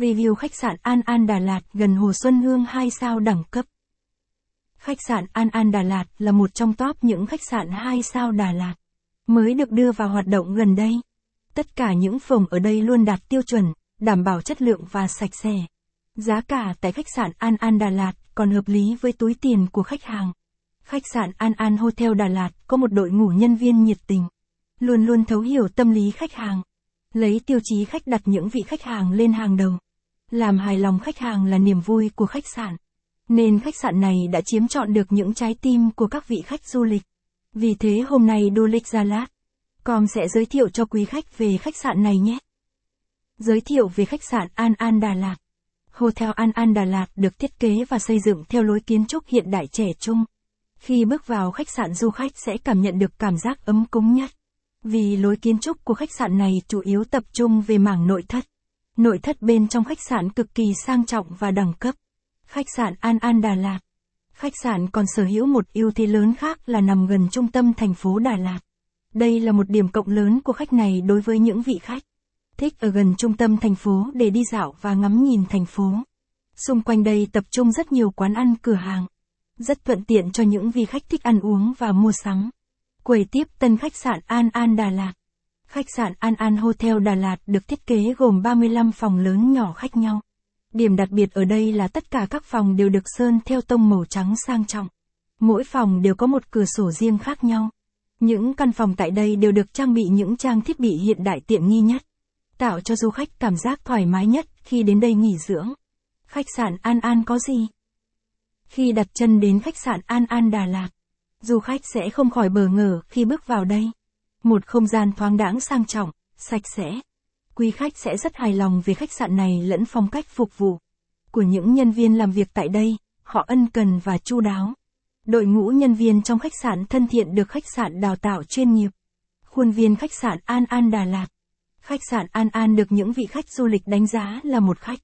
Review khách sạn An An Đà Lạt gần Hồ Xuân Hương 2 sao đẳng cấp. Khách sạn An An Đà Lạt là một trong top những khách sạn 2 sao Đà Lạt. Mới được đưa vào hoạt động gần đây. Tất cả những phòng ở đây luôn đạt tiêu chuẩn, đảm bảo chất lượng và sạch sẽ. Giá cả tại khách sạn An An Đà Lạt còn hợp lý với túi tiền của khách hàng. Khách sạn An An Hotel Đà Lạt có một đội ngũ nhân viên nhiệt tình, luôn luôn thấu hiểu tâm lý khách hàng, lấy tiêu chí khách đặt những vị khách hàng lên hàng đầu. Làm hài lòng khách hàng là niềm vui của khách sạn. Nên khách sạn này đã chiếm trọn được những trái tim của các vị khách du lịch. Vì thế hôm nay Du lịch Gia Lát, com sẽ giới thiệu cho quý khách về khách sạn này nhé. Giới thiệu về khách sạn An An Đà Lạt. Hotel An An Đà Lạt được thiết kế và xây dựng theo lối kiến trúc hiện đại trẻ trung. Khi bước vào khách sạn du khách sẽ cảm nhận được cảm giác ấm cúng nhất. Vì lối kiến trúc của khách sạn này chủ yếu tập trung về mảng nội thất. Nội thất bên trong khách sạn cực kỳ sang trọng và đẳng cấp. Khách sạn An An Đà Lạt. Khách sạn còn sở hữu một ưu thế lớn khác là nằm gần trung tâm thành phố Đà Lạt. Đây là một điểm cộng lớn của khách này đối với những vị khách thích ở gần trung tâm thành phố để đi dạo và ngắm nhìn thành phố. Xung quanh đây tập trung rất nhiều quán ăn, cửa hàng. Rất thuận tiện cho những vị khách thích ăn uống và mua sắm. Quầy tiếp tân khách sạn An An Đà Lạt. Khách sạn An An Hotel Đà Lạt được thiết kế gồm 35 phòng lớn nhỏ khác nhau. Điểm đặc biệt ở đây là tất cả các phòng đều được sơn theo tông màu trắng sang trọng. Mỗi phòng đều có một cửa sổ riêng khác nhau. Những căn phòng tại đây đều được trang bị những trang thiết bị hiện đại tiện nghi nhất, tạo cho du khách cảm giác thoải mái nhất khi đến đây nghỉ dưỡng. Khách sạn An An có gì? Khi đặt chân đến khách sạn An An Đà Lạt, du khách sẽ không khỏi bờ ngờ khi bước vào đây. Một không gian thoáng đãng sang trọng, sạch sẽ. Quý khách sẽ rất hài lòng về khách sạn này lẫn phong cách phục vụ của những nhân viên làm việc tại đây, họ ân cần và chu đáo. Đội ngũ nhân viên trong khách sạn thân thiện được khách sạn đào tạo chuyên nghiệp. Khuôn viên khách sạn An An Đà Lạt. Khách sạn An An được những vị khách du lịch đánh giá là một khách